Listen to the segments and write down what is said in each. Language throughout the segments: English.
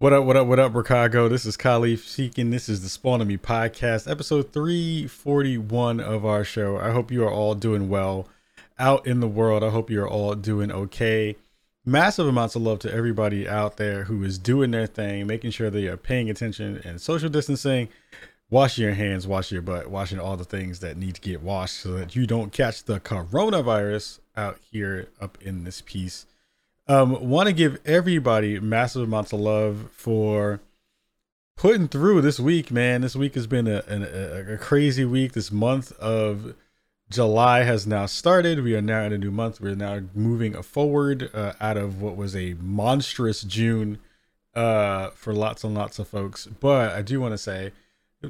What up, what up, what up, Chicago? This is Kahlief Seeking. This is the Spawn On Me podcast, episode 341 of our show. I hope you are all doing well out in the world. I hope you're all doing okay. Massive amounts of love to everybody out there who is doing their thing, making sure they are paying attention and social distancing, washing your hands, washing your butt, washing all the things that need to get washed so that you don't catch the coronavirus out here up in this piece. Um, want to give everybody massive amounts of love for putting through this week, man. This week has been a, a, a crazy week. This month of July has now started. We are now in a new month. We're now moving forward uh, out of what was a monstrous June uh, for lots and lots of folks. But I do want to say,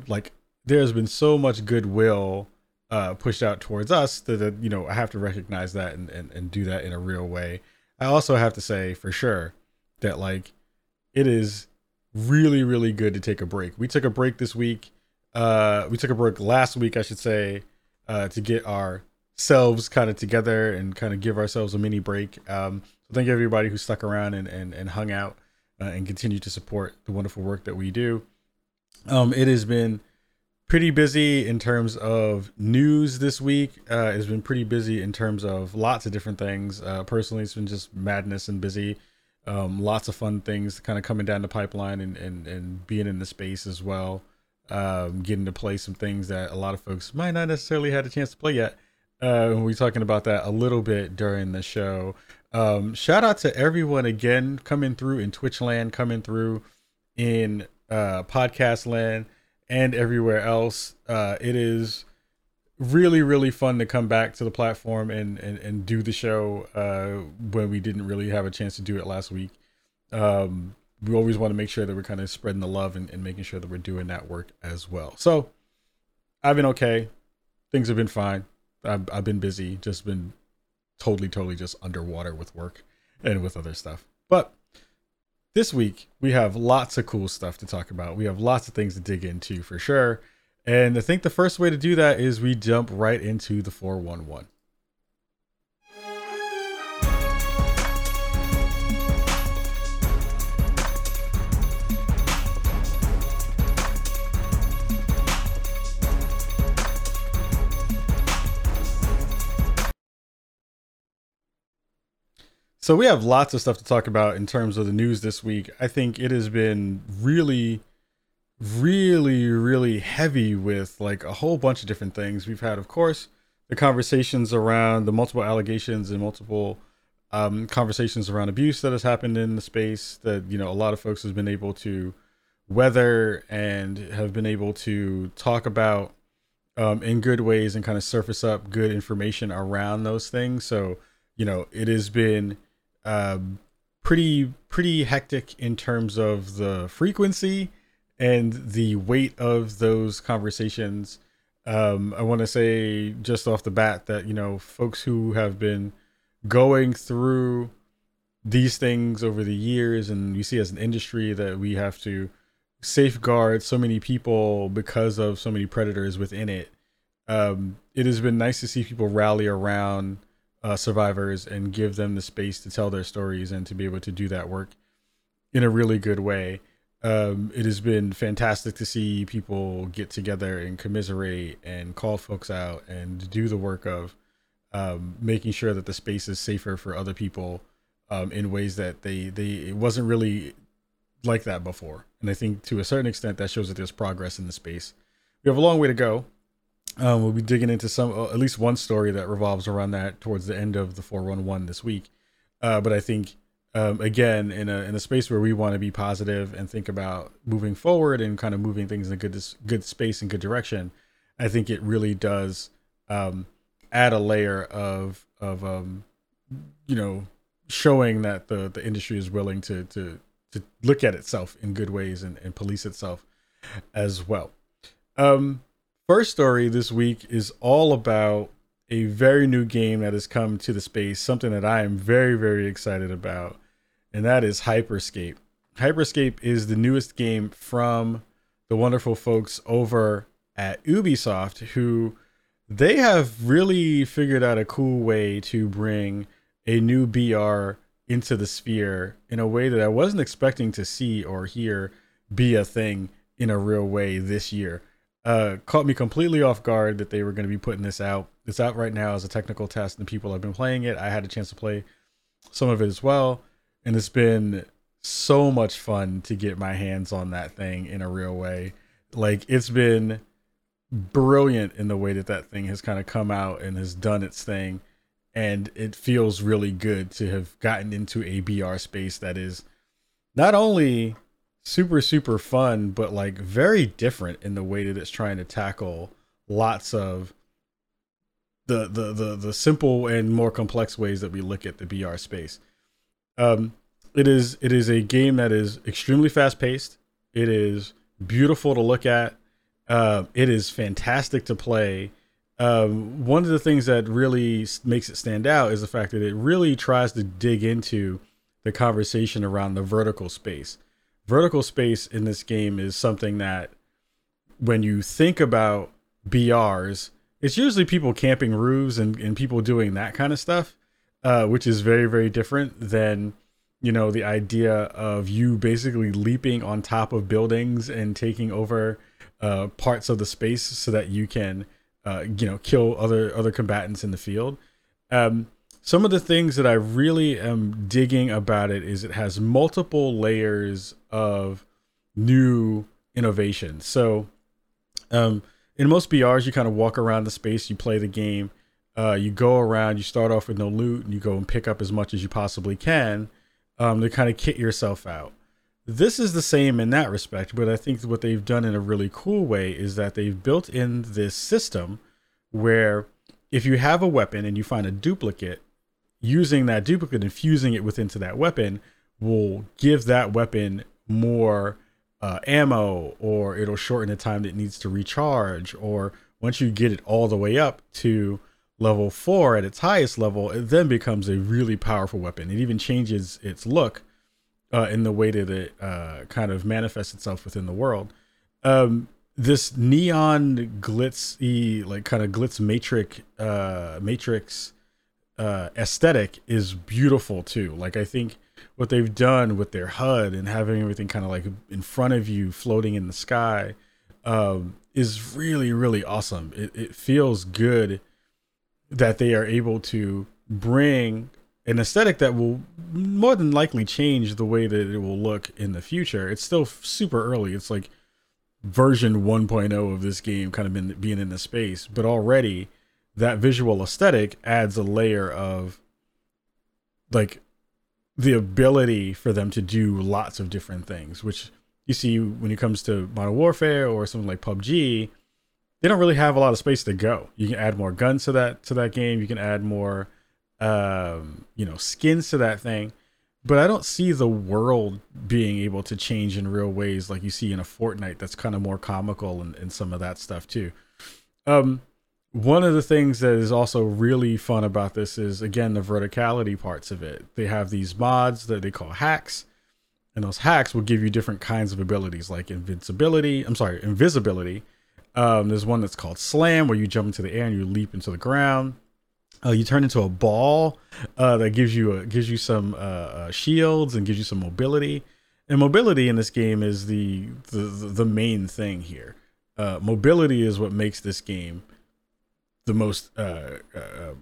like, there's been so much goodwill uh, pushed out towards us that, that, you know I have to recognize that and, and, and do that in a real way. I also have to say for sure that like it is really really good to take a break. We took a break this week. Uh, we took a break last week, I should say, uh, to get ourselves kind of together and kind of give ourselves a mini break. Um, so thank you everybody who stuck around and and, and hung out uh, and continue to support the wonderful work that we do. Um, it has been pretty busy in terms of news this week. Uh, it's been pretty busy in terms of lots of different things. Uh, personally, it's been just madness and busy. Um, lots of fun things kind of coming down the pipeline and, and, and being in the space as well. Um, getting to play some things that a lot of folks might not necessarily had a chance to play yet. Uh, we'll be talking about that a little bit during the show. Um, shout out to everyone again coming through in Twitch land, coming through in uh, podcast land and everywhere else. Uh, it is really really fun to come back to the platform and and, and do the show uh, when we didn't really have a chance to do it last week. Um, we always want to make sure that we're kind of spreading the love and, and making sure that we're doing that work as well. So I've been okay. Things have been fine. I've, I've been busy, just been totally, totally just underwater with work and with other stuff. But this week we have lots of cool stuff to talk about. We have lots of things to dig into for sure. And I think the first way to do that is we jump right into the 411. So we have lots of stuff to talk about in terms of the news this week. I think it has been really really really heavy with like a whole bunch of different things. We've had of course the conversations around the multiple allegations and multiple um, conversations around abuse that has happened in the space that you know a lot of folks has been able to weather and have been able to talk about um, in good ways and kind of surface up good information around those things. So you know it has been um, pretty pretty hectic in terms of the frequency and the weight of those conversations. Um, I want to say just off the bat that you know folks who have been going through these things over the years, and you see as an industry that we have to safeguard so many people because of so many predators within it. Um, it has been nice to see people rally around uh, survivors and give them the space to tell their stories and to be able to do that work in a really good way. Um, it has been fantastic to see people get together and commiserate and call folks out and do the work of um, making sure that the space is safer for other people um, in ways that they they it wasn't really like that before. And I think to a certain extent that shows that there's progress in the space. We have a long way to go, um, we'll be digging into some, uh, at least one story that revolves around that towards the end of the 411 this week. Uh, but I think, um, again, in a in a space where we want to be positive and think about moving forward and kind of moving things in a good good space and good direction, I think it really does um, add a layer of of um, you know showing that the the industry is willing to to to look at itself in good ways and, and police itself as well. Um, First story this week is all about a very new game that has come to the space, something that I am very, very excited about, and that is Hyperscape. Hyperscape is the newest game from the wonderful folks over at Ubisoft, who they have really figured out a cool way to bring a new BR into the sphere in a way that I wasn't expecting to see or hear be a thing in a real way this year. Uh, caught me completely off guard that they were going to be putting this out. It's out right now as a technical test, and people have been playing it. I had a chance to play some of it as well, and it's been so much fun to get my hands on that thing in a real way. Like it's been brilliant in the way that that thing has kind of come out and has done its thing and it feels really good to have gotten into a BR space that is not only super super fun but like very different in the way that it's trying to tackle lots of the the the, the simple and more complex ways that we look at the BR space. Um it is it is a game that is extremely fast paced. It is beautiful to look at. Uh, it is fantastic to play. Um, one of the things that really makes it stand out is the fact that it really tries to dig into the conversation around the vertical space. Vertical space in this game is something that, when you think about BRs, it's usually people camping roofs and, and people doing that kind of stuff, uh, which is very, very different than you know the idea of you basically leaping on top of buildings and taking over uh, parts of the space so that you can uh, you know kill other other combatants in the field. Um, some of the things that i really am digging about it is it has multiple layers of new innovation so um, in most brs you kind of walk around the space you play the game uh, you go around you start off with no loot and you go and pick up as much as you possibly can um, to kind of kit yourself out. This is the same in that respect, but I think what they've done in a really cool way is that they've built in this system where if you have a weapon and you find a duplicate, using that duplicate and fusing it within to that weapon will give that weapon more uh, ammo or it'll shorten the time that needs to recharge or once you get it all the way up to level four at its highest level, it then becomes a really powerful weapon. It even changes its look uh, in the way that it uh, kind of manifests itself within the world. Um, this neon glitzy, like kind of glitz matrix, uh, matrix uh, aesthetic is beautiful too. Like I think what they've done with their HUD and having everything kind of like in front of you, floating in the sky, um, is really really awesome. It, it feels good that they are able to bring an aesthetic that will more than likely change the way that it will look in the future. It's still super early. It's like version 1.0 of this game kind of been being in the space, but already that visual aesthetic adds a layer of like the ability for them to do lots of different things, which you see when it comes to Modern Warfare or something like PUBG they don't really have a lot of space to go. You can add more guns to that to that game. You can add more, um, you know, skins to that thing. But I don't see the world being able to change in real ways like you see in a Fortnite. That's kind of more comical and, and some of that stuff too. Um, one of the things that is also really fun about this is again the verticality parts of it. They have these mods that they call hacks, and those hacks will give you different kinds of abilities like invincibility. I'm sorry, invisibility um, there's one that's called Slam, where you jump into the air and you leap into the ground. Uh, you turn into a ball uh, that gives you a, gives you some uh, uh shields and gives you some mobility. And mobility in this game is the the, the main thing here. Uh, mobility is what makes this game the most uh,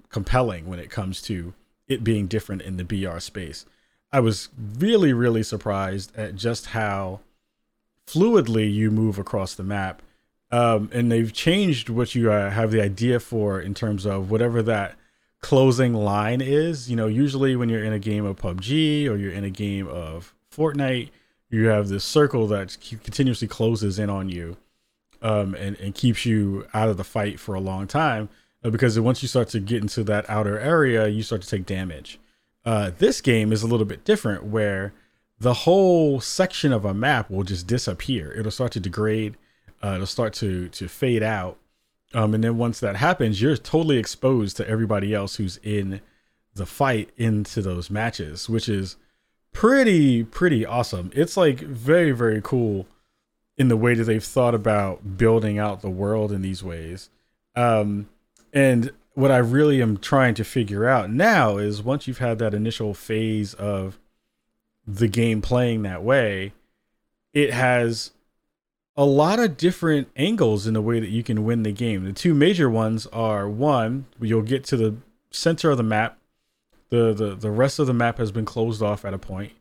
compelling when it comes to it being different in the BR space. I was really really surprised at just how fluidly you move across the map um, and they've changed what you uh, have the idea for in terms of whatever that closing line is. You know, usually when you're in a game of PUBG or you're in a game of Fortnite, you have this circle that continuously closes in on you um, and, and keeps you out of the fight for a long time. Uh, because once you start to get into that outer area, you start to take damage. Uh, this game is a little bit different where the whole section of a map will just disappear. It'll start to degrade uh, it'll start to to fade out. Um, and then once that happens, you're totally exposed to everybody else who's in the fight into those matches, which is pretty pretty awesome. It's like very very cool in the way that they've thought about building out the world in these ways. Um, and what I really am trying to figure out now is once you've had that initial phase of the game playing that way, it has a lot of different angles in the way that you can win the game. The two major ones are one, you'll get to the center of the map. The, the, the rest of the map has been closed off at a point,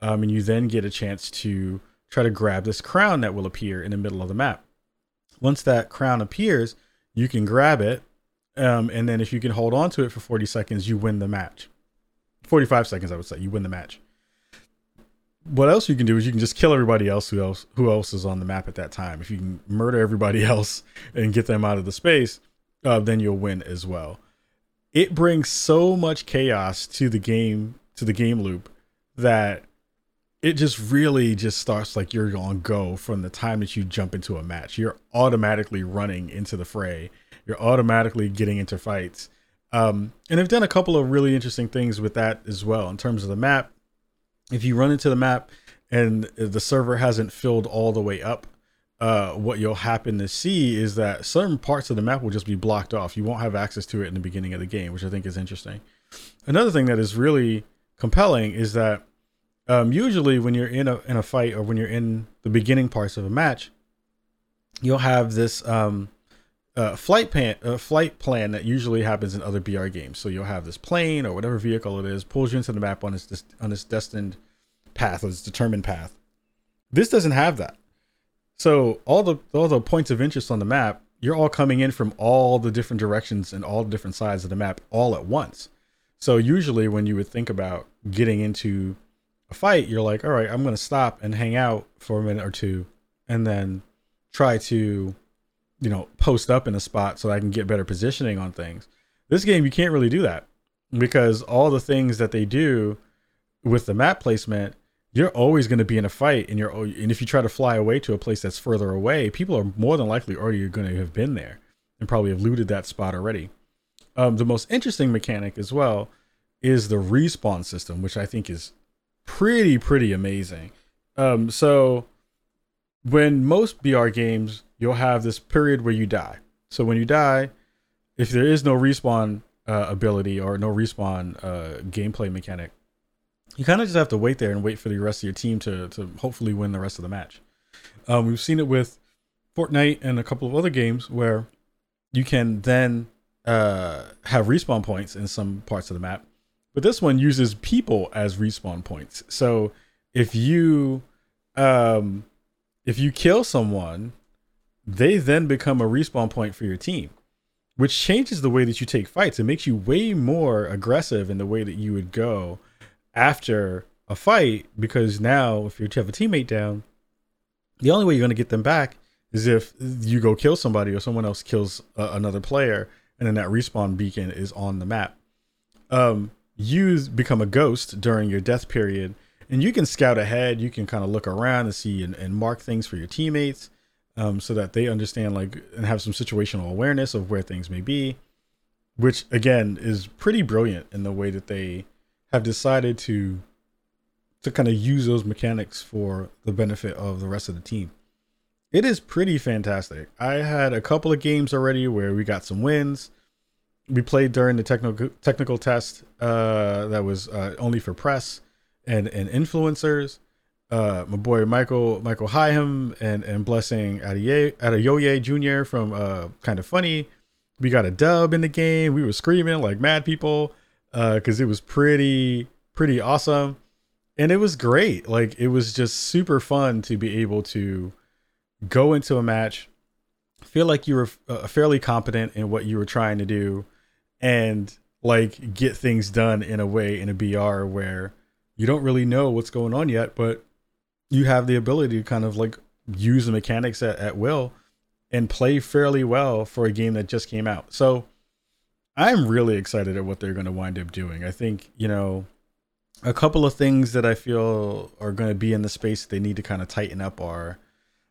um, and you then get a chance to try to grab this crown that will appear in the middle of the map. Once that crown appears, you can grab it, um, and then if you can hold on to it for 40 seconds, you win the match. 45 seconds, I would say, you win the match what else you can do is you can just kill everybody else who else who else is on the map at that time. If you can murder everybody else and get them out of the space, uh, then you'll win as well. It brings so much chaos to the game to the game loop that it just really just starts like you're on go from the time that you jump into a match. You're automatically running into the fray. You're automatically getting into fights. Um, and they've done a couple of really interesting things with that as well in terms of the map if you run into the map and the server hasn't filled all the way up, uh, what you'll happen to see is that certain parts of the map will just be blocked off. You won't have access to it in the beginning of the game, which I think is interesting. Another thing that is really compelling is that um, usually when you're in a in a fight or when you're in the beginning parts of a match, you'll have this um, uh, flight plan uh, flight plan that usually happens in other BR games. So you'll have this plane or whatever vehicle it is pulls you into the map on its on its destined path or its determined path. This doesn't have that. So all the all the points of interest on the map, you're all coming in from all the different directions and all the different sides of the map all at once. So usually when you would think about getting into a fight, you're like, all right, I'm going to stop and hang out for a minute or two and then try to you know, post up in a spot so I can get better positioning on things. This game, you can't really do that because all the things that they do with the map placement, you're always going to be in a fight, and you're and if you try to fly away to a place that's further away, people are more than likely already going to have been there and probably have looted that spot already. Um, the most interesting mechanic as well is the respawn system, which I think is pretty pretty amazing. Um, so when most BR games you'll have this period where you die. So when you die, if there is no respawn uh, ability or no respawn uh, gameplay mechanic, you kind of just have to wait there and wait for the rest of your team to to hopefully win the rest of the match. Um, we've seen it with Fortnite and a couple of other games where you can then uh, have respawn points in some parts of the map, but this one uses people as respawn points. So if you um, if you kill someone they then become a respawn point for your team, which changes the way that you take fights. It makes you way more aggressive in the way that you would go after a fight because now if you have a teammate down, the only way you're going to get them back is if you go kill somebody or someone else kills uh, another player and then that respawn beacon is on the map. Um, you become a ghost during your death period and you can scout ahead. You can kind of look around and see and, and mark things for your teammates um, so that they understand like and have some situational awareness of where things may be, which again is pretty brilliant in the way that they have decided to to kind of use those mechanics for the benefit of the rest of the team. It is pretty fantastic. I had a couple of games already where we got some wins. We played during the technical technical test uh, that was uh, only for press and and influencers uh, my boy Michael Michael Higham and and blessing Adeoye Jr. from uh, Kinda Funny. We got a dub in the game. We were screaming like mad people because uh, it was pretty pretty awesome, and it was great. Like it was just super fun to be able to go into a match, feel like you were uh, fairly competent in what you were trying to do, and like get things done in a way in a BR where you don't really know what's going on yet, but you have the ability to kind of like use the mechanics at, at will and play fairly well for a game that just came out. So I'm really excited at what they're going to wind up doing. I think, you know, a couple of things that I feel are going to be in the space they need to kind of tighten up are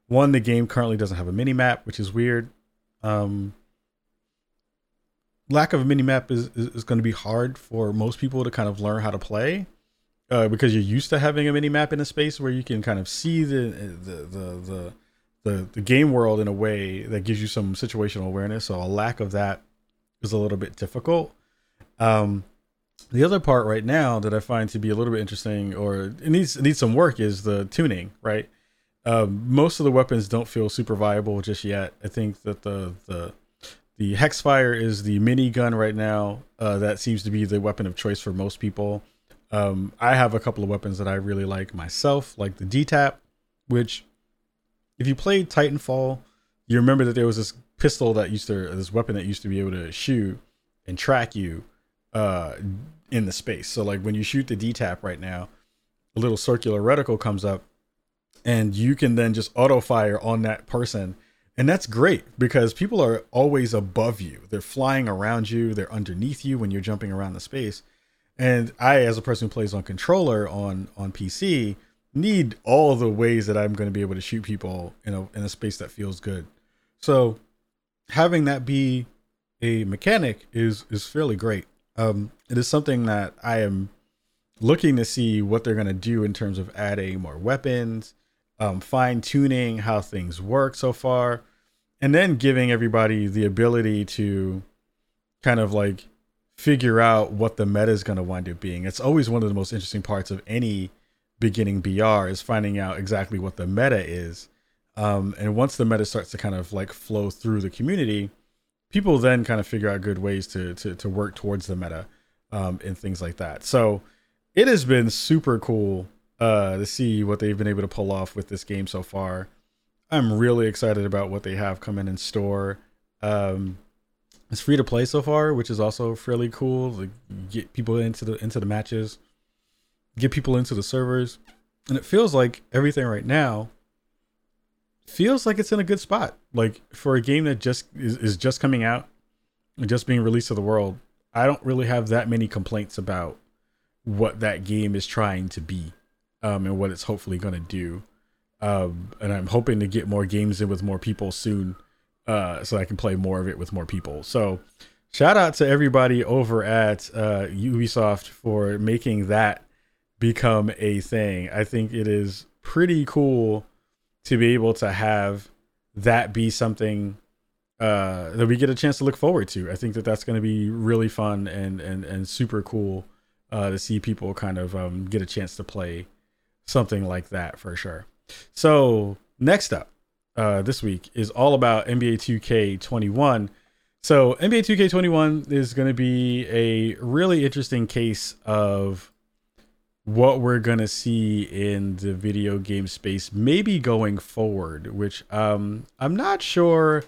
one, the game currently doesn't have a mini map, which is weird. Um, lack of a mini map is, is, is going to be hard for most people to kind of learn how to play uh, because you're used to having a mini map in a space where you can kind of see the the the the the, the game world in a way that gives you some situational awareness. So a lack of that is a little bit difficult. Um, the other part right now that I find to be a little bit interesting, or it needs it needs some work, is the tuning. Right, um, most of the weapons don't feel super viable just yet. I think that the the the Hexfire is the mini gun right now. Uh, that seems to be the weapon of choice for most people. Um, I have a couple of weapons that I really like myself, like the DTAP, which if you played Titanfall, you remember that there was this pistol that used to this weapon that used to be able to shoot and track you uh, in the space. So like when you shoot the DTAP right now, a little circular reticle comes up and you can then just auto fire on that person. And that's great because people are always above you. They're flying around you, they're underneath you when you're jumping around the space. And I, as a person who plays on controller on on PC, need all the ways that I'm going to be able to shoot people in a in a space that feels good. So having that be a mechanic is is fairly great. Um, it is something that I am looking to see what they're going to do in terms of adding more weapons, um, fine tuning how things work so far, and then giving everybody the ability to kind of like figure out what the meta is going to wind up being. It's always one of the most interesting parts of any beginning BR is finding out exactly what the meta is. Um, and once the meta starts to kind of like flow through the community, people then kind of figure out good ways to to, to work towards the meta um, and things like that. So it has been super cool uh, to see what they've been able to pull off with this game so far. I'm really excited about what they have coming in store. Um, it's free to play so far, which is also fairly cool. Like get people into the into the matches, get people into the servers, and it feels like everything right now feels like it's in a good spot. Like for a game that just is, is just coming out, just being released to the world, I don't really have that many complaints about what that game is trying to be um, and what it's hopefully going to do. Um, and I'm hoping to get more games in with more people soon uh, so I can play more of it with more people. So, shout out to everybody over at uh, Ubisoft for making that become a thing. I think it is pretty cool to be able to have that be something uh, that we get a chance to look forward to. I think that that's going to be really fun and and and super cool uh, to see people kind of um, get a chance to play something like that for sure. So next up, uh, this week is all about NBA 2K21. So NBA 2K21 is going to be a really interesting case of what we're going to see in the video game space maybe going forward which um i'm not sure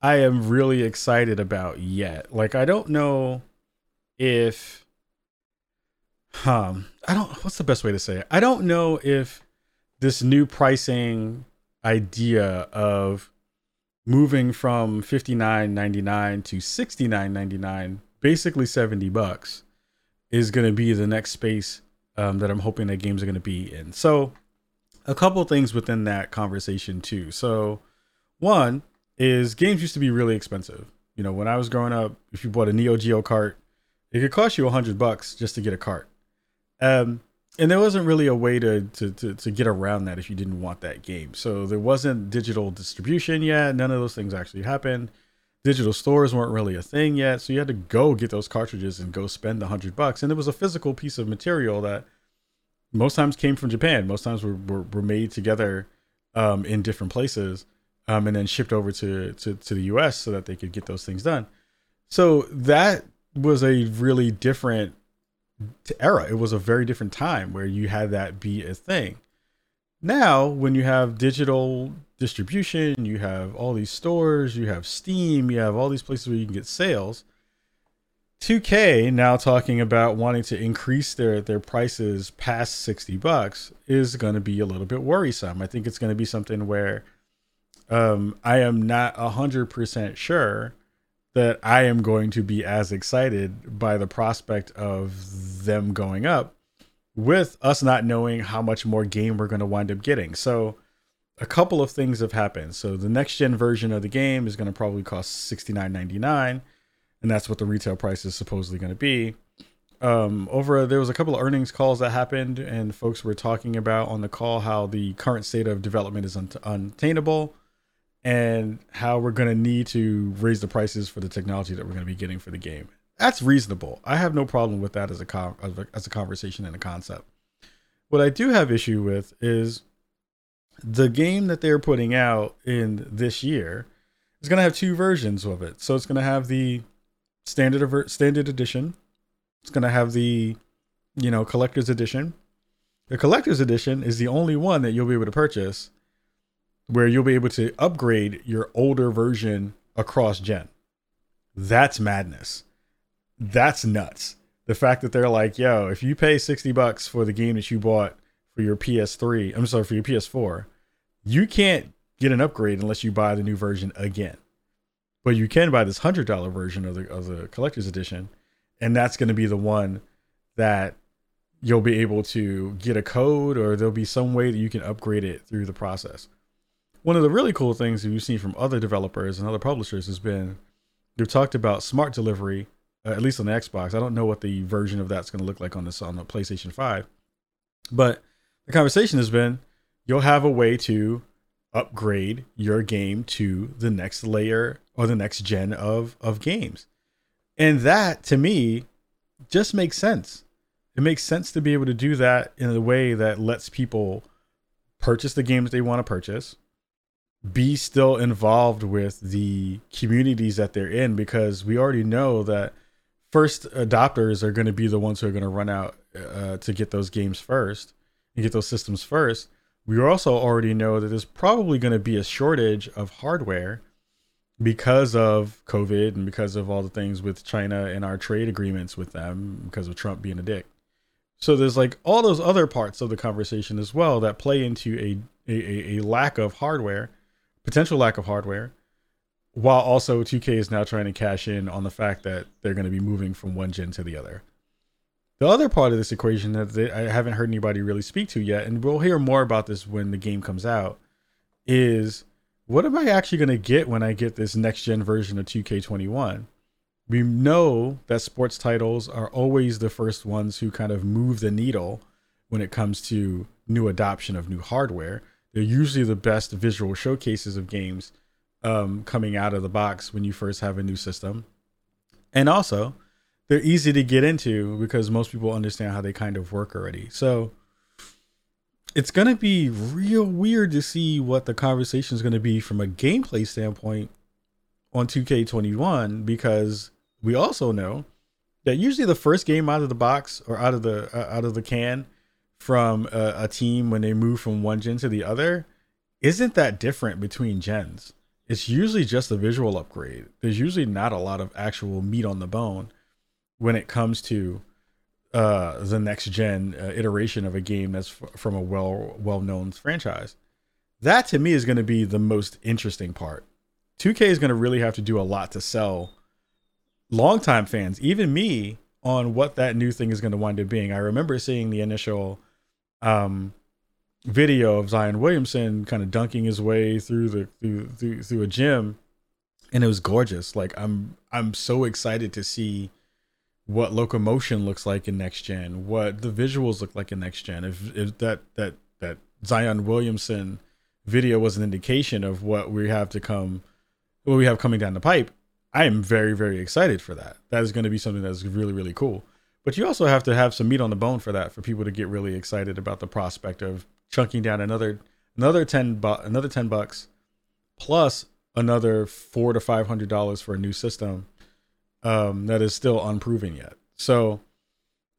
i am really excited about yet like i don't know if um i don't what's the best way to say it i don't know if this new pricing idea of moving from 59.99 to 69.99 basically 70 bucks is going to be the next space um, that I'm hoping that games are going to be in. So, a couple things within that conversation too. So, one is games used to be really expensive. You know, when I was growing up, if you bought a Neo Geo cart, it could cost you a hundred bucks just to get a cart. Um, and there wasn't really a way to, to, to to get around that if you didn't want that game. So there wasn't digital distribution yet. None of those things actually happened. Digital stores weren't really a thing yet. So you had to go get those cartridges and go spend a hundred bucks. And it was a physical piece of material that most times came from japan. Most times were, were, were made together um, in different places um, and then shipped over to, to, to the us so that they could get those things done. So that was a really different era it was a very different time where you had that be a thing now when you have digital distribution, you have all these stores, you have Steam, you have all these places where you can get sales. 2K now talking about wanting to increase their their prices past 60 bucks is going to be a little bit worrisome. I think it's going to be something where um, I am not 100% sure that I am going to be as excited by the prospect of them going up with us not knowing how much more game we're going to wind up getting. So a couple of things have happened. So the next gen version of the game is going to probably cost sixty nine ninety nine, and that's what the retail price is supposedly going to be. Um, over there was a couple of earnings calls that happened, and folks were talking about on the call how the current state of development is un- untainable, and how we're going to need to raise the prices for the technology that we're going to be getting for the game. That's reasonable. I have no problem with that as a con- as a conversation and a concept. What I do have issue with is the game that they're putting out in this year is going to have two versions of it. So it's going to have the standard standard edition. It's going to have the you know collector's edition. The collector's edition is the only one that you'll be able to purchase where you'll be able to upgrade your older version across gen. That's madness. That's nuts. The fact that they're like, yo, if you pay 60 bucks for the game that you bought for your PS3, I'm sorry, for your PS4, you can't get an upgrade unless you buy the new version again. But you can buy this hundred dollar version of the of the collector's edition, and that's going to be the one that you'll be able to get a code, or there'll be some way that you can upgrade it through the process. One of the really cool things that we've seen from other developers and other publishers has been they've talked about smart delivery, uh, at least on the Xbox. I don't know what the version of that's going to look like on this on the PlayStation Five, but the conversation has been you'll have a way to upgrade your game to the next layer or the next gen of of games. And that to me just makes sense. It makes sense to be able to do that in a way that lets people purchase the games they want to purchase, be still involved with the communities that they're in because we already know that first adopters are going to be the ones who are going to run out uh, to get those games first and get those systems first we also already know that there's probably going to be a shortage of hardware because of COVID and because of all the things with China and our trade agreements with them, because of Trump being a dick. So there's like all those other parts of the conversation as well that play into a a, a lack of hardware, potential lack of hardware, while also 2K is now trying to cash in on the fact that they're going to be moving from one gen to the other. The other part of this equation that they, I haven't heard anybody really speak to yet, and we'll hear more about this when the game comes out, is what am I actually going to get when I get this next gen version of 2K21? We know that sports titles are always the first ones who kind of move the needle when it comes to new adoption of new hardware. They're usually the best visual showcases of games um, coming out of the box when you first have a new system. And also, they're easy to get into because most people understand how they kind of work already. So it's going to be real weird to see what the conversation is going to be from a gameplay standpoint on 2K21 because we also know that usually the first game out of the box or out of the uh, out of the can from a, a team when they move from one gen to the other isn't that different between gens. It's usually just a visual upgrade. There's usually not a lot of actual meat on the bone when it comes to uh, the next gen uh, iteration of a game that's f- from a well well known franchise. That to me is going to be the most interesting part. 2K is going to really have to do a lot to sell longtime fans, even me, on what that new thing is going to wind up being. I remember seeing the initial um, video of Zion Williamson kind of dunking his way through the through, through through a gym, and it was gorgeous. Like I'm I'm so excited to see what locomotion looks like in next gen, what the visuals look like in next gen. If, if that that that Zion Williamson video was an indication of what we have to come, what we have coming down the pipe, I am very very excited for that. That is going to be something that's really really cool. But you also have to have some meat on the bone for that for people to get really excited about the prospect of chunking down another another ten bu- another ten bucks plus another four to five hundred dollars for a new system um, that is still unproven yet. So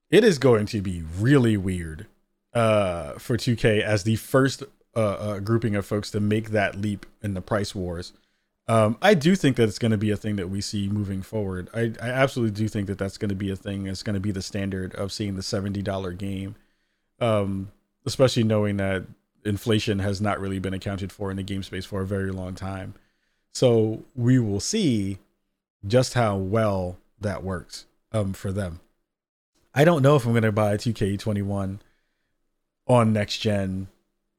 it is going to be really weird uh, for 2K as the first uh, uh, grouping of folks to make that leap in the price wars. Um, I do think that it's going to be a thing that we see moving forward. I, I absolutely do think that that's going to be a thing. It's going to be the standard of seeing the seventy dollar game, um, especially knowing that inflation has not really been accounted for in the game space for a very long time. So we will see just how well that works um, for them. I don't know if I'm going to buy 2K21 on next gen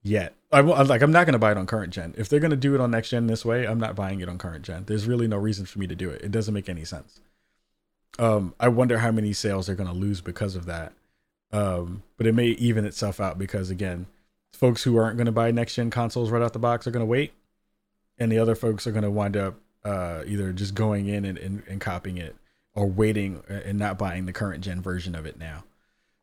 yet. I, like I'm not going to buy it on current gen. If they're going to do it on next gen this way, I'm not buying it on current gen. There's really no reason for me to do it. It doesn't make any sense. Um, I wonder how many sales they're going to lose because of that. Um, but it may even itself out because again, folks who aren't going to buy next gen consoles right out the box are going to wait and the other folks are going to wind up uh, either just going in and, and, and copying it or waiting and not buying the current gen version of it now.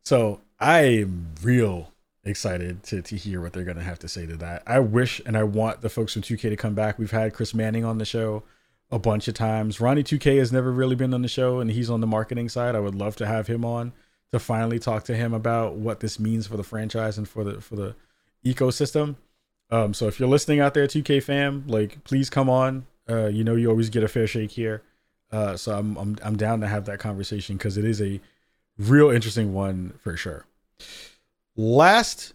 So I'm real excited to, to hear what they're going to have to say to that. I wish and I want the folks from 2K to come back. We've had Chris Manning on the show a bunch of times. Ronnie 2K has never really been on the show and he's on the marketing side. I would love to have him on to finally talk to him about what this means for the franchise and for the for the ecosystem. Um, so if you're listening out there, 2K fam, like please come on. Uh, you know you always get a fair shake here. Uh, so I'm I'm I'm down to have that conversation because it is a real interesting one for sure. Last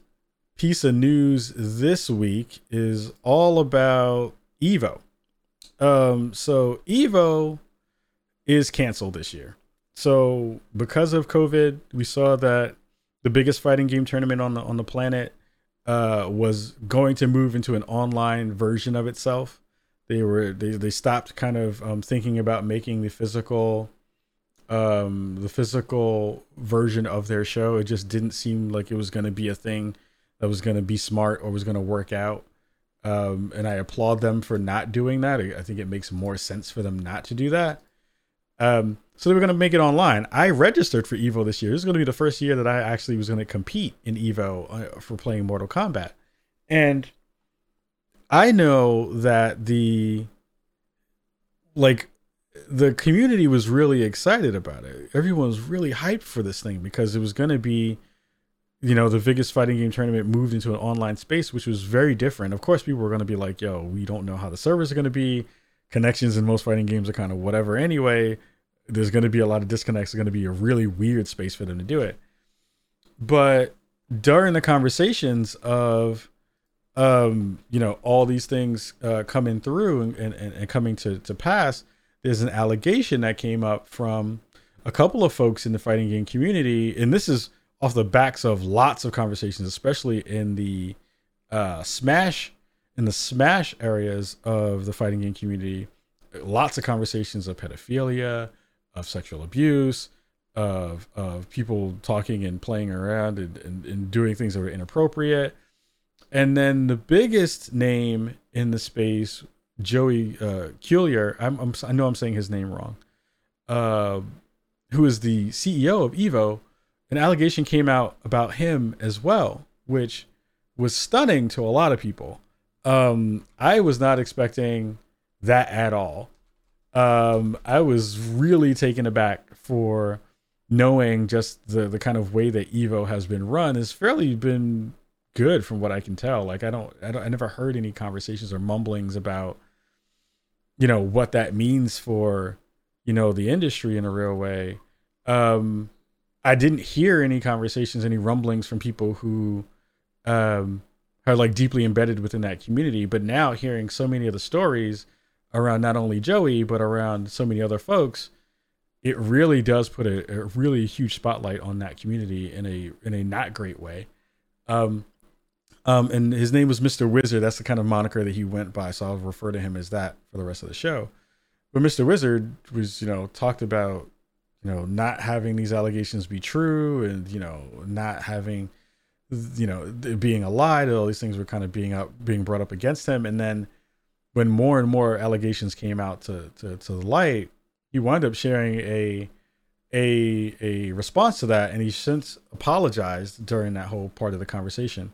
piece of news this week is all about Evo. Um, so Evo is canceled this year. So because of COVID, we saw that the biggest fighting game tournament on the on the planet uh, was going to move into an online version of itself. They were they, they stopped kind of um, thinking about making the physical um, the physical version of their show. It just didn't seem like it was going to be a thing that was going to be smart or was going to work out. Um, and I applaud them for not doing that. I think it makes more sense for them not to do that. Um, so they were going to make it online. I registered for Evo this year. This is going to be the first year that I actually was going to compete in Evo uh, for playing Mortal Kombat. And I know that the like the community was really excited about it. Everyone was really hyped for this thing because it was going to be you know, the biggest fighting game tournament moved into an online space, which was very different. Of course, people were going to be like, yo, we don't know how the servers are going to be. Connections in most fighting games are kind of whatever anyway. There's going to be a lot of disconnects. It's going to be a really weird space for them to do it. But during the conversations of, um, you know, all these things uh, coming through and, and, and coming to, to pass, there's an allegation that came up from a couple of folks in the fighting game community. And this is off the backs of lots of conversations, especially in the uh, Smash in the Smash areas of the fighting game community. Lots of conversations of pedophilia, of sexual abuse, of of people talking and playing around and, and, and doing things that were inappropriate. And then the biggest name in the space, Joey uh, Cuellar, I'm, I'm, i know I'm saying his name wrong, uh, who is the CEO of Evo, an allegation came out about him as well, which was stunning to a lot of people. Um, I was not expecting that at all. Um, I was really taken aback for knowing just the the kind of way that Evo has been run has fairly been good from what I can tell. Like I don't I don't I never heard any conversations or mumblings about you know what that means for you know the industry in a real way. Um I didn't hear any conversations, any rumblings from people who um, are like deeply embedded within that community. But now hearing so many of the stories around not only Joey but around so many other folks, it really does put a, a really huge spotlight on that community in a in a not great way. Um, um, and his name was Mr. Wizard. That's the kind of moniker that he went by, so I'll refer to him as that for the rest of the show. But Mr. Wizard was, you know, talked about you know, not having these allegations be true and, you know, not having, you know, being a lie, all these things were kind of being out, being brought up against him. And then when more and more allegations came out to, to, to the light, he wound up sharing a, a, a response to that. And he since apologized during that whole part of the conversation.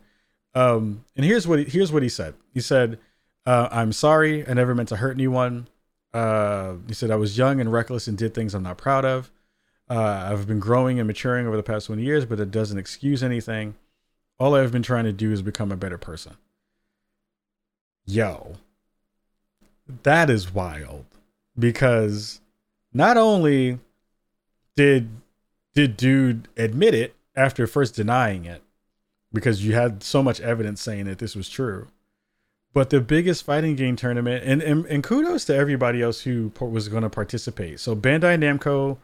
Um, and here's what, he, here's what he said. He said, uh, I'm sorry. I never meant to hurt anyone. Uh, he said, I was young and reckless and did things I'm not proud of. Uh, I've been growing and maturing over the past 20 years, but it doesn't excuse anything. All I've been trying to do is become a better person. Yo, that is wild because not only did did dude admit it after first denying it because you had so much evidence saying that this was true. But the biggest fighting game tournament and, and, and kudos to everybody else who was going to participate. So bandai namco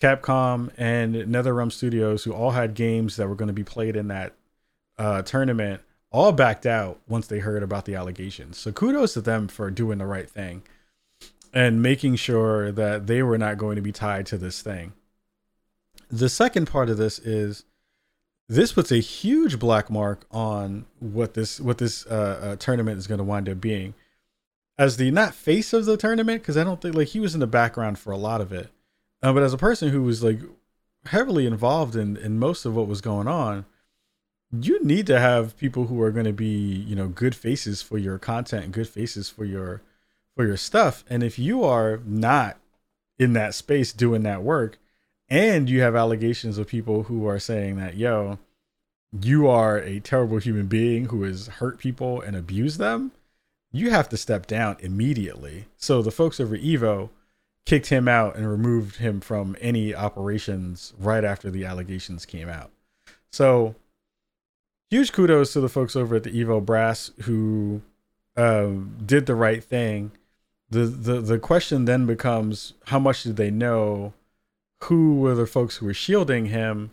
capcom and netherrealm studios who all had games that were going to be played in that uh, tournament all backed out once they heard about the allegations. So kudos to them for doing the right thing and making sure that they were not going to be tied to this thing. The second part of this is this puts a huge black mark on what this what this uh, uh, tournament is going to wind up being. as the not face of the tournament because I don't think like he was in the background for a lot of it, uh, but as a person who was like heavily involved in in most of what was going on, you need to have people who are going to be you know good faces for your content and good faces for your for your stuff. And if you are not in that space doing that work, and you have allegations of people who are saying that yo you are a terrible human being who has hurt people and abused them you have to step down immediately. So the folks over Evo kicked him out and removed him from any operations right after the allegations came out. So huge kudos to the folks over at the Evo Brass who um, did the right thing. The, the the question then becomes how much did they know? Who were the folks who were shielding him?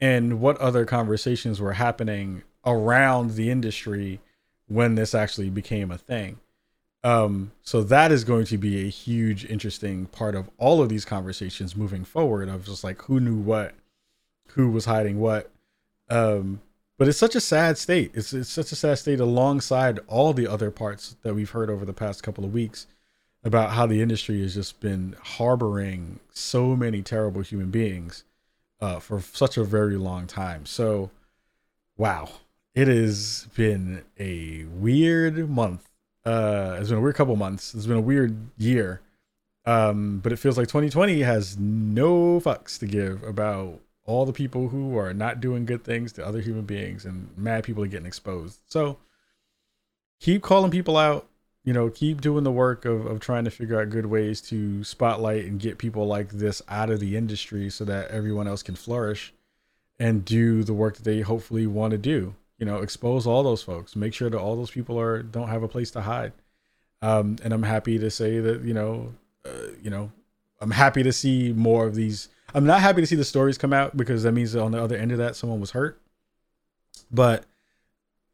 And what other conversations were happening around the industry when this actually became a thing. Um, so that is going to be a huge, interesting part of all of these conversations moving forward of just like who knew what, who was hiding what. Um, but it's such a sad state. It's it's such a sad state alongside all the other parts that we've heard over the past couple of weeks about how the industry has just been harboring so many terrible human beings uh, for such a very long time. So, wow, it has been a weird month. Uh, it's been a weird couple months. It's been a weird year. Um, but it feels like 2020 has no fucks to give about all the people who are not doing good things to other human beings and mad people are getting exposed. So keep calling people out, you know, keep doing the work of, of trying to figure out good ways to spotlight and get people like this out of the industry so that everyone else can flourish and do the work that they hopefully want to do. You know expose all those folks make sure that all those people are don't have a place to hide. Um, and i'm happy to say that you know uh, you know i'm happy to see more of these i'm not happy to see the stories come out because that means on the other end of that someone was hurt. But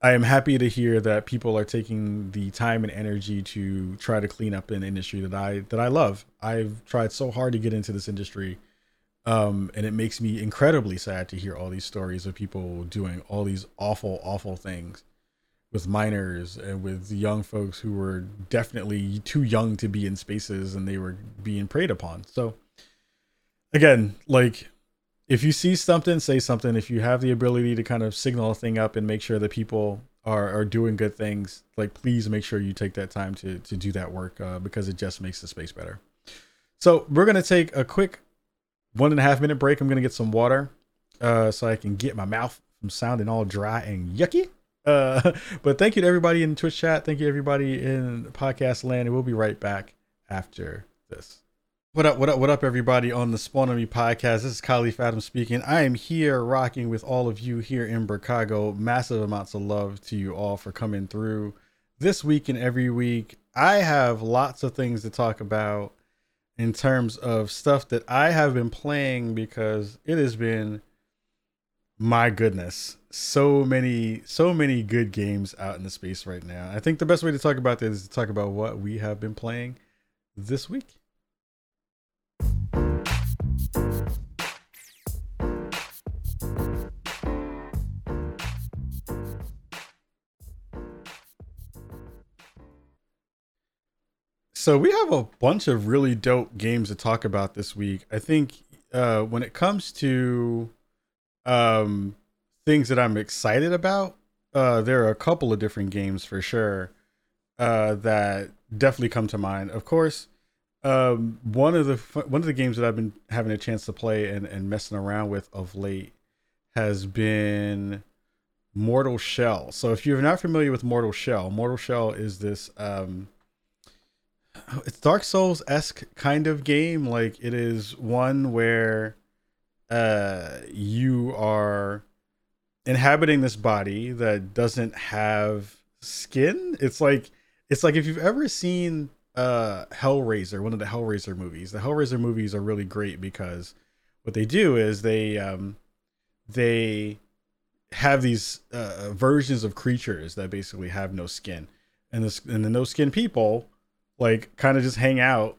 i am happy to hear that people are taking the time and energy to try to clean up an industry that i that i love i've tried so hard to get into this industry um, and it makes me incredibly sad to hear all these stories of people doing all these awful, awful things with minors and with young folks who were definitely too young to be in spaces and they were being preyed upon. So, again, like if you see something, say something. If you have the ability to kind of signal a thing up and make sure that people are, are doing good things, like please make sure you take that time to to do that work uh, because it just makes the space better. So we're gonna take a quick one and a half minute break. I'm gonna get some water, uh, so I can get my mouth from sounding all dry and yucky. Uh, but thank you to everybody in Twitch chat. Thank you everybody in podcast land, and we'll be right back after this. What up, what up, what up, everybody on the Spawn on Me podcast? This is Kahlief Adam speaking. I am here rocking with all of you here in Chicago. Massive amounts of love to you all for coming through this week and every week. I have lots of things to talk about in terms of stuff that I have been playing because it has been my goodness so many so many good games out in the space right now i think the best way to talk about this is to talk about what we have been playing this week So we have a bunch of really dope games to talk about this week. I think uh, when it comes to um, things that I'm excited about, uh, there are a couple of different games for sure uh, that definitely come to mind. Of course, um, one of the one of the games that I've been having a chance to play and, and messing around with of late has been Mortal Shell. So if you're not familiar with Mortal Shell, Mortal Shell is this um, it's Dark Souls esque kind of game. Like it is one where uh you are inhabiting this body that doesn't have skin. It's like it's like if you've ever seen uh Hellraiser, one of the Hellraiser movies. The Hellraiser movies are really great because what they do is they um they have these uh, versions of creatures that basically have no skin. And this and the no skin people like kind of just hang out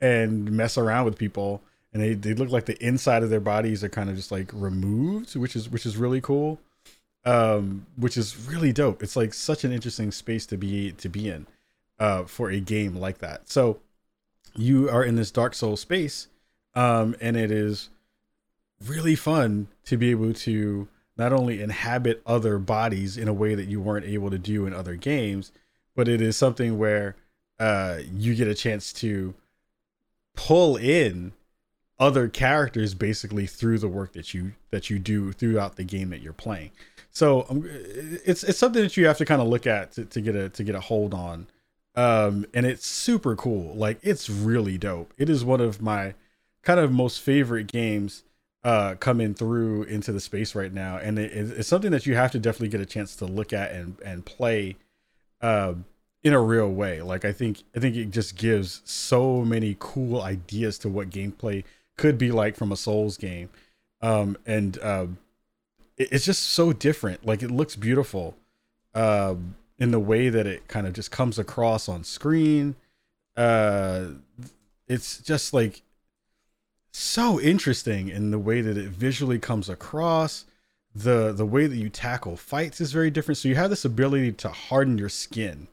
and mess around with people and they, they look like the inside of their bodies are kind of just like removed which is which is really cool um which is really dope it's like such an interesting space to be to be in uh, for a game like that. So you are in this Dark Soul space, um, and it is really fun to be able to not only inhabit other bodies in a way that you weren't able to do in other games, but it is something where uh, you get a chance to pull in other characters basically through the work that you that you do throughout the game that you're playing. So um, it's it's something that you have to kind of look at to, to get a to get a hold on, um, and it's super cool. Like it's really dope. It is one of my kind of most favorite games uh, coming through into the space right now, and it, it's something that you have to definitely get a chance to look at and and play. Uh, in a real way. Like I think I think it just gives so many cool ideas to what gameplay could be like from a Souls game. Um, and uh, it, it's just so different. Like it looks beautiful uh, in the way that it kind of just comes across on screen. Uh, it's just like so interesting in the way that it visually comes across. The the way that you tackle fights is very different. So you have this ability to harden your skin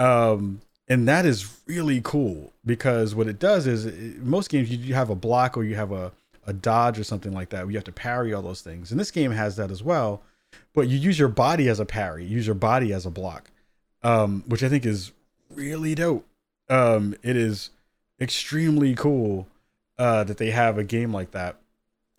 um, and that is really cool because what it does is it, most games you have a block or you have a, a dodge or something like that. You have to parry all those things. And this game has that as well, but you use your body as a parry, you use your body as a block, um, which I think is really dope. Um, it is extremely cool uh, that they have a game like that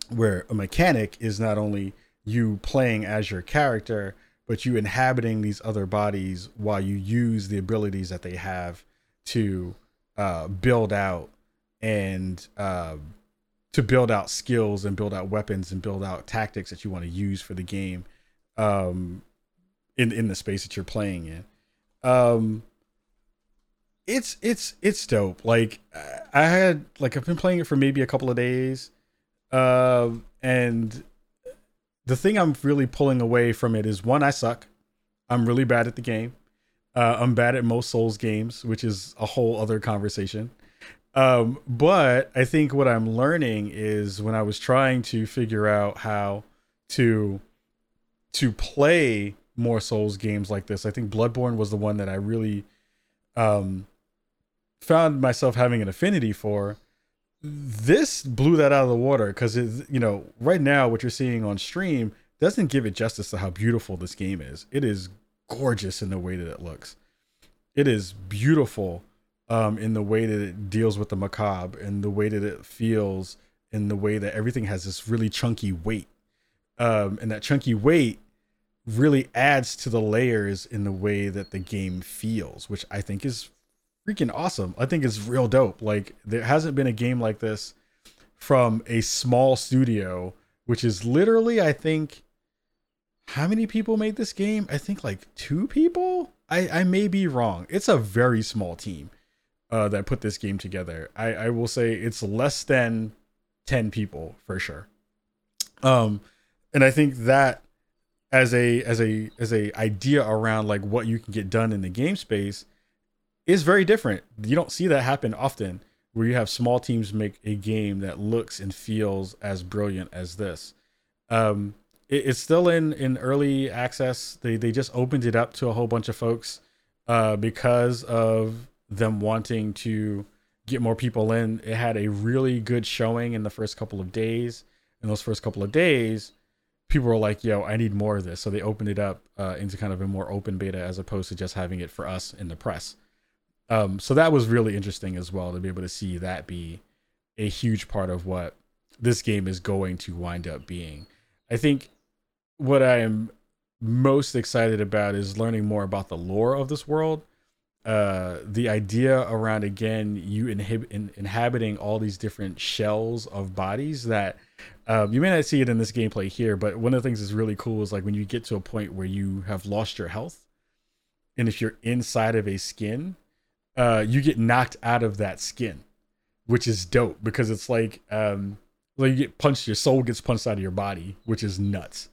where a mechanic is not only you playing as your character, but you inhabiting these other bodies while you use the abilities that they have to uh, build out and uh, to build out skills and build out weapons and build out tactics that you want to use for the game um, in in the space that you're playing in. Um, it's it's it's dope. Like I had like I've been playing it for maybe a couple of days, uh, and the thing I'm really pulling away from it is one, I suck. I'm really bad at the game. Uh, I'm bad at most Souls games, which is a whole other conversation. Um, but I think what I'm learning is when I was trying to figure out how to to play more Souls games like this, I think Bloodborne was the one that I really um, found myself having an affinity for. This blew that out of the water because it you know right now what you're seeing on stream doesn't give it justice to how beautiful this game is. It is gorgeous in the way that it looks. It is beautiful um, in the way that it deals with the macabre and the way that it feels in the way that everything has this really chunky weight um, and that chunky weight really adds to the layers in the way that the game feels which i think is freaking awesome. I think it's real dope. Like there hasn't been a game like this from a small studio, which is literally I think how many people made this game? I think like two people. I I may be wrong. It's a very small team uh, that put this game together. I I will say it's less than ten people for sure. Um, and I think that as a as a as a idea around like what you can get done in the game space is very different. You don't see that happen often where you have small teams make a game that looks and feels as brilliant as this. Um, it, it's still in in early access. They they just opened it up to a whole bunch of folks uh, because of them wanting to get more people in. It had a really good showing in the first couple of days. In those first couple of days, people were like, "Yo, I need more of this." So they opened it up uh, into kind of a more open beta as opposed to just having it for us in the press. Um, so that was really interesting as well to be able to see that be a huge part of what this game is going to wind up being. I think what I am most excited about is learning more about the lore of this world. Uh, the idea around again you inhib- in, inhabiting all these different shells of bodies that um, you may not see it in this gameplay here, but one of the things that's really cool is like when you get to a point where you have lost your health, and if you're inside of a skin, uh, you get knocked out of that skin, which is dope because it's like um, like you get punched, your soul gets punched out of your body, which is nuts.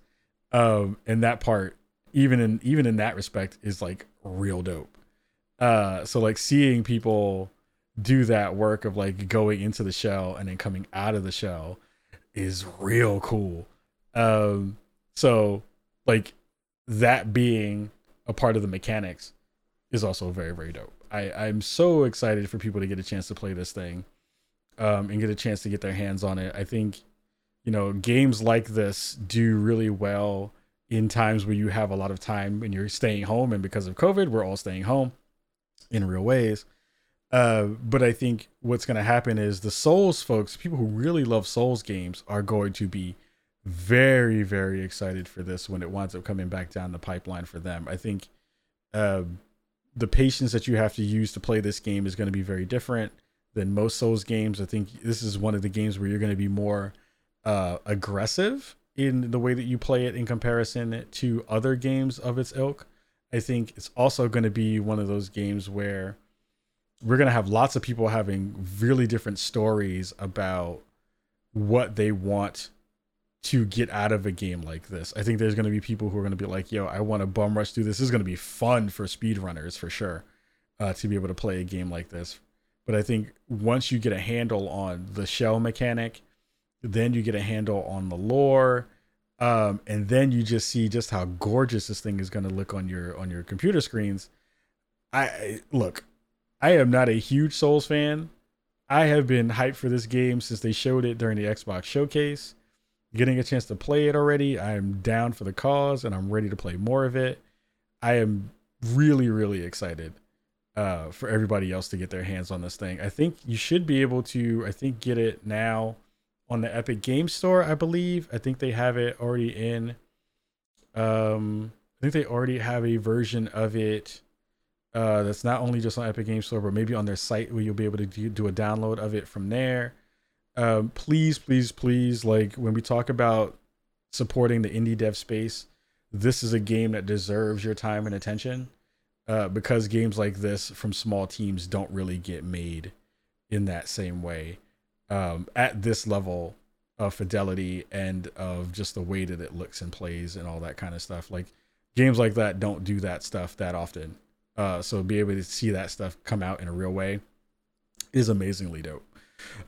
Um, and that part, even in even in that respect, is like real dope. Uh, so like seeing people do that work of like going into the shell and then coming out of the shell is real cool. Um, so like that being a part of the mechanics is also very very dope. I I'm so excited for people to get a chance to play this thing, um, and get a chance to get their hands on it. I think, you know, games like this do really well in times where you have a lot of time and you're staying home, and because of COVID, we're all staying home in real ways. Uh, but I think what's going to happen is the Souls folks, people who really love Souls games, are going to be very, very excited for this when it winds up coming back down the pipeline for them. I think uh, the patience that you have to use to play this game is going to be very different than most Souls games. I think this is one of the games where you're going to be more uh, aggressive in the way that you play it in comparison to other games of its ilk. I think it's also going to be one of those games where we're going to have lots of people having really different stories about what they want to get out of a game like this. I think there's going to be people who are going to be like, "Yo, I want to bum rush through this. This is going to be fun for speedrunners for sure, uh, to be able to play a game like this." But I think once you get a handle on the shell mechanic, then you get a handle on the lore, um, and then you just see just how gorgeous this thing is going to look on your on your computer screens. I look, I am not a huge Souls fan. I have been hyped for this game since they showed it during the Xbox showcase getting a chance to play it already. I'm down for the cause and I'm ready to play more of it. I am really, really excited uh, for everybody else to get their hands on this thing. I think you should be able to, I think, get it now on the Epic Game Store, I believe. I think they have it already in. Um, I think they already have a version of it uh, that's not only just on Epic Games Store, but maybe on their site where you'll be able to do, a download of it from there um, please, please, please, like when we talk about supporting the indie dev space, this is a game that deserves your time and attention. Uh, because games like this from small teams don't really get made in that same way um, at this level of fidelity and of just the way that it looks and plays and all that kind of stuff. Like games like that don't do that stuff that often. Uh, so be able to see that stuff come out in a real way is amazingly dope.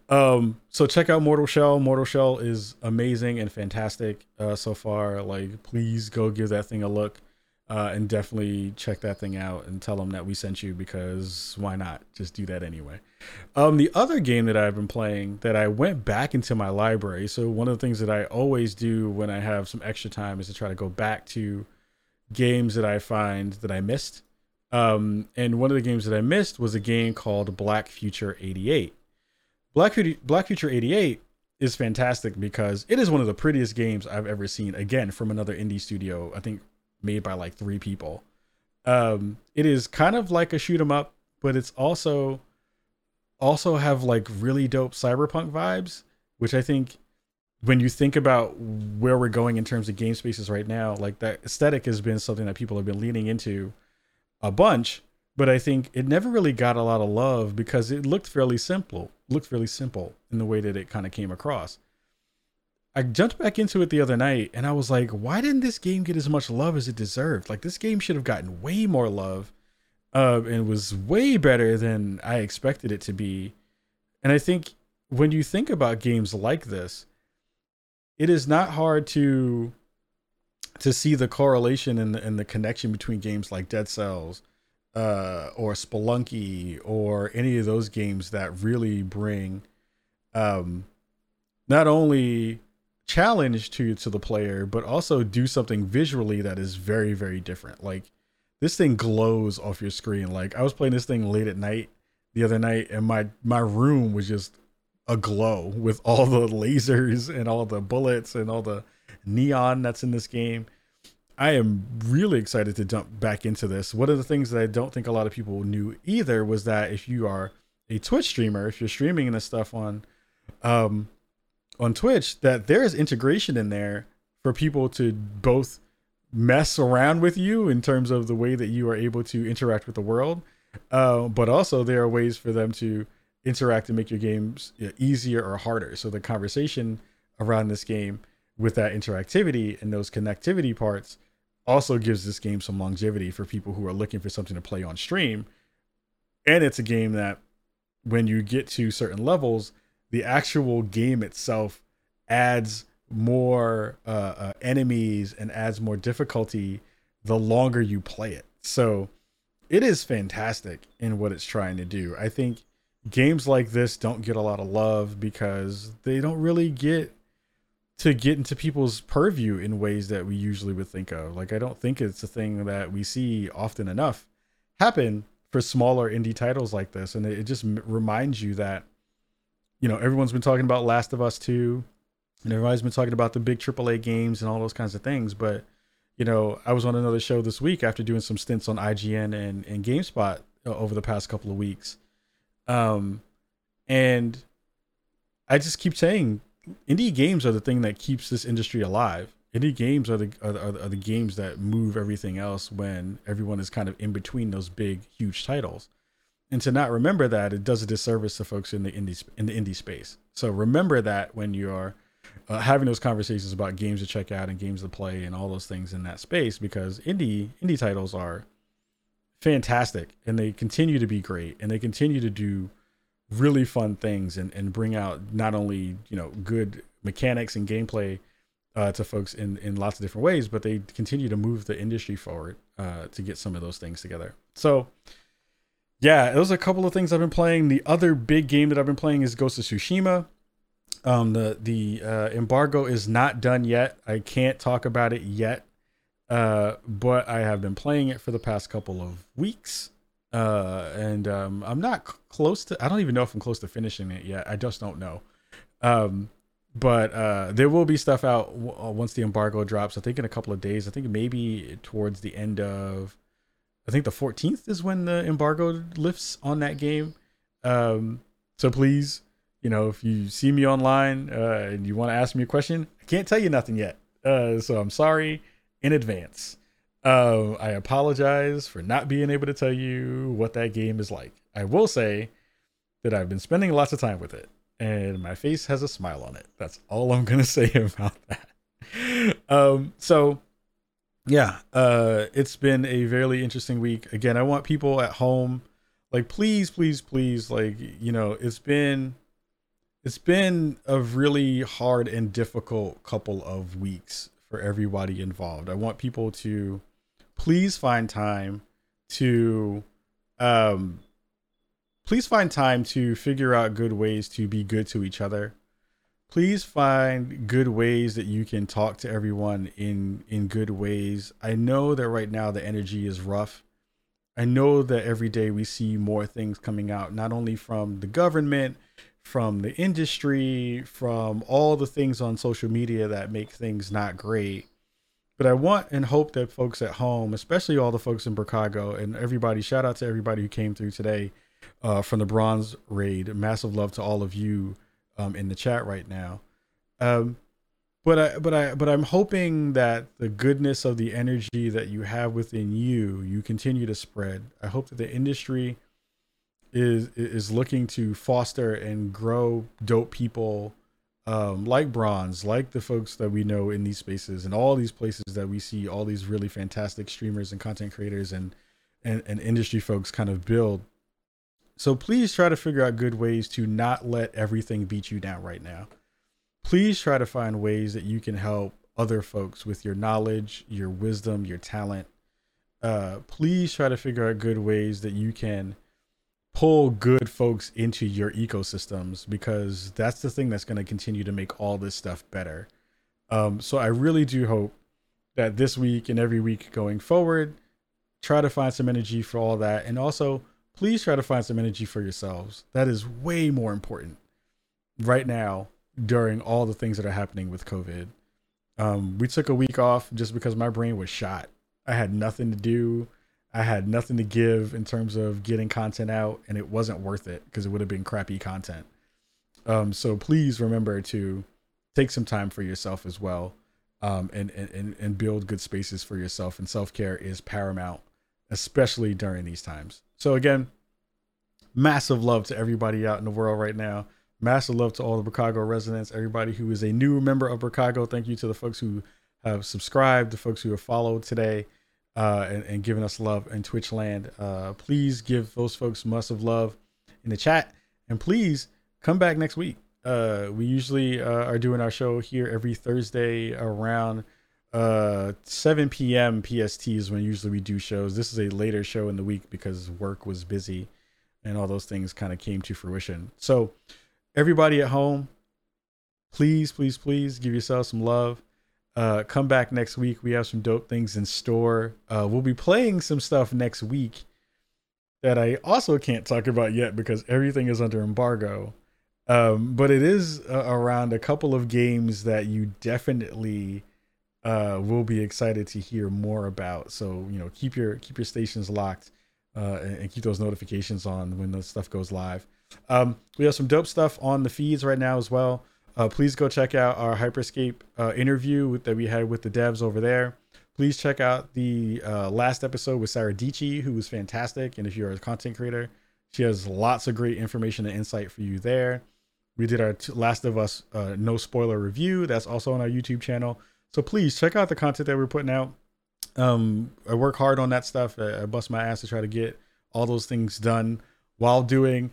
Um, so check out Mortal Shell. Mortal Shell is amazing and fantastic uh, so far. Like, please go give that thing a look. Uh, and definitely check that thing out and tell them that we sent you because why not? Just do that anyway. Um, the other game that I've been playing that I went back into my library. So one of the things that I always do when I have some extra time is to try to go back to games that I find that I missed. Um, and one of the games that I missed was a game called Black Future 88. Black Future, Black Future 88 is fantastic because it is one of the prettiest games I've ever seen. Again, from another indie studio, I think made by like three people. Um, it is kind of like a shoot 'em up, but it's also also have like really dope cyberpunk vibes, which I think when you think about where we're going in terms of game spaces right now, like that aesthetic has been something that people have been leaning into a bunch but I think it never really got a lot of love because it looked fairly simple, looked fairly simple in the way that it kind of came across. I jumped back into it the other night and I was like, why didn't this game get as much love as it deserved? Like this game should have gotten way more love uh, and was way better than I expected it to be. And I think when you think about games like this, it is not hard to to see the correlation and the, and the connection between games like Dead Cells uh, or Spelunky or any of those games that really bring um, not only challenge to to the player, but also do something visually that is very very different. Like this thing glows off your screen. Like I was playing this thing late at night the other night, and my my room was just a glow with all the lasers and all the bullets and all the neon that's in this game. I am really excited to jump back into this. One of the things that I don't think a lot of people knew either was that if you are a Twitch streamer, if you're streaming this stuff on um on Twitch, that there is integration in there for people to both mess around with you in terms of the way that you are able to interact with the world, uh, but also there are ways for them to interact and make your games easier or harder. So the conversation around this game with that interactivity and those connectivity parts also gives this game some longevity for people who are looking for something to play on stream. And it's a game that when you get to certain levels, the actual game itself adds more uh, uh, enemies and adds more difficulty the longer you play it. So it is fantastic in what it's trying to do. I think games like this don't get a lot of love because they don't really get to get into people's purview in ways that we usually would think of. Like I don't think it's a thing that we see often enough happen for smaller indie titles like this and it, just reminds you that you know everyone's been talking about Last of Us 2 and everybody's been talking about the big AAA games and all those kinds of things but you know, I was on another show this week after doing some stints on IGN and, and GameSpot uh, over the past couple of weeks. Um, and I just keep saying indie games are the thing that keeps this industry alive. Indie games are the, are are the games that move everything else when everyone is kind of in between those big, huge titles. And to not remember that, it does a disservice to folks in the indie in the indie space. So remember that when you are uh, having those conversations about games to check out and games to play and all those things in that space because indie indie titles are fantastic and they continue to be great and they continue to do really fun things and, and bring out not only you know good mechanics and gameplay uh, to folks in in lots of different ways but they continue to move the industry forward uh, to get some of those things together. So yeah those are a couple of things i've been playing. The other big game that i've been playing is ghost of tsushima. Um, the the uh, embargo is not done yet. I can't talk about it yet, uh, but I have been playing it for the past couple of weeks, uh, and um, I'm not close to. I don't even know if I'm close to finishing it yet. I just don't know. Um, but uh, there will be stuff out w- uh, once the embargo drops. I think in a couple of days. I think maybe towards the end of. I think the 14th is when the embargo lifts on that game. Um, so please you know, if you see me online uh, and you want to ask me a question, I can't tell you nothing yet. Uh, so I'm sorry in advance. Uh, I apologize for not being able to tell you what that game is like. I will say that I've been spending lots of time with it, and my face has a smile on it. That's all I'm gonna say about that. Um, so yeah, uh, it's been a very interesting week. Again, I want people at home, like, please, please, please, like, you know, it's been it's been a really hard and difficult couple of weeks for everybody involved. I want people to please find time to um please find time to figure out good ways to be good to each other. Please find good ways that you can talk to everyone in in good ways. I know that right now the energy is rough. I know that every day we see more things coming out not only from the government from the industry, from all the things on social media that make things not great. But I want and hope that folks at home, especially all the folks in Chicago and everybody, shout out to everybody who came through today uh, from the Bronze Raid. Massive love to all of you um, in the chat right now. Um, but I, but I, but I'm hoping that the goodness of the energy that you have within you, you continue to spread. I hope that the industry is is looking to foster and grow dope people um, like Bronze, like the folks that we know in these spaces and all these places that we see all these really fantastic streamers and content creators and and, and industry folks kind of build. So please try to figure out good ways to not let everything beat you down right now. Please try to find ways that you can help other folks with your knowledge, your wisdom, your talent. Uh, please try to figure out good ways that you can pull good folks into your ecosystems because that's the thing that's going to continue to make all this stuff better. Um, so I really do hope that this week and every week going forward, try to find some energy for all that. And also, please try to find some energy for yourselves. That is way more important right now during all the things that are happening with COVID. Um, we took a week off just because my brain was shot. I had nothing to do. I had nothing to give in terms of getting content out, and it wasn't worth it because it would have been crappy content. Um, so please remember to take some time for yourself as well, um, and, and and build good spaces for yourself. And self care is paramount, especially during these times. So again, massive love to everybody out in the world right now. Massive love to all the Chicago residents, everybody who is a new member of Chicago. Thank you to the folks who have subscribed, the folks who have followed today uh, and, and, giving us love in Twitch land. Uh, please give those folks massive love in the chat, and please come back next week. Uh, we usually uh, are doing our show here every Thursday around uh 7 p.m. PST is when usually we do shows. This is a later show in the week because work was busy and all those things kind of came to fruition. So everybody at home, please, please, please give yourself some love. Uh, come back next week. We have some dope things in store. Uh, we'll be playing some stuff next week that I also can't talk about yet because everything is under embargo. Um, but it is uh, around a couple of games that you definitely uh, will be excited to hear more about. So you know, keep your keep your stations locked uh, and, and keep those notifications on when the stuff goes live. Um, we have some dope stuff on the feeds right now as well. Uh, please go check out our Hyperscape uh, interview that we had with the devs over there. Please check out the uh, last episode with Sarah Dietschy, who was fantastic. And if you're a content creator, she has lots of great information and insight for you there. We did our t- Last of Us uh, no spoiler review. That's also on our YouTube channel. So please check out the content that we're putting out. Um, I work hard on that stuff. I, I bust my ass to try to get all those things done while doing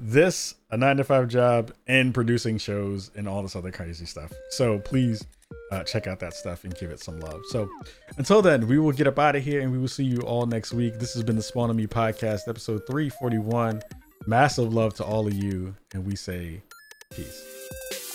this a nine to five job and producing shows and all this other crazy stuff. So please uh, check out that stuff and give it some love. So until then, we will get up out of here and we will see you all next week. This has been the Spawn on Me podcast, episode 341. Massive love to all of you, and we say peace.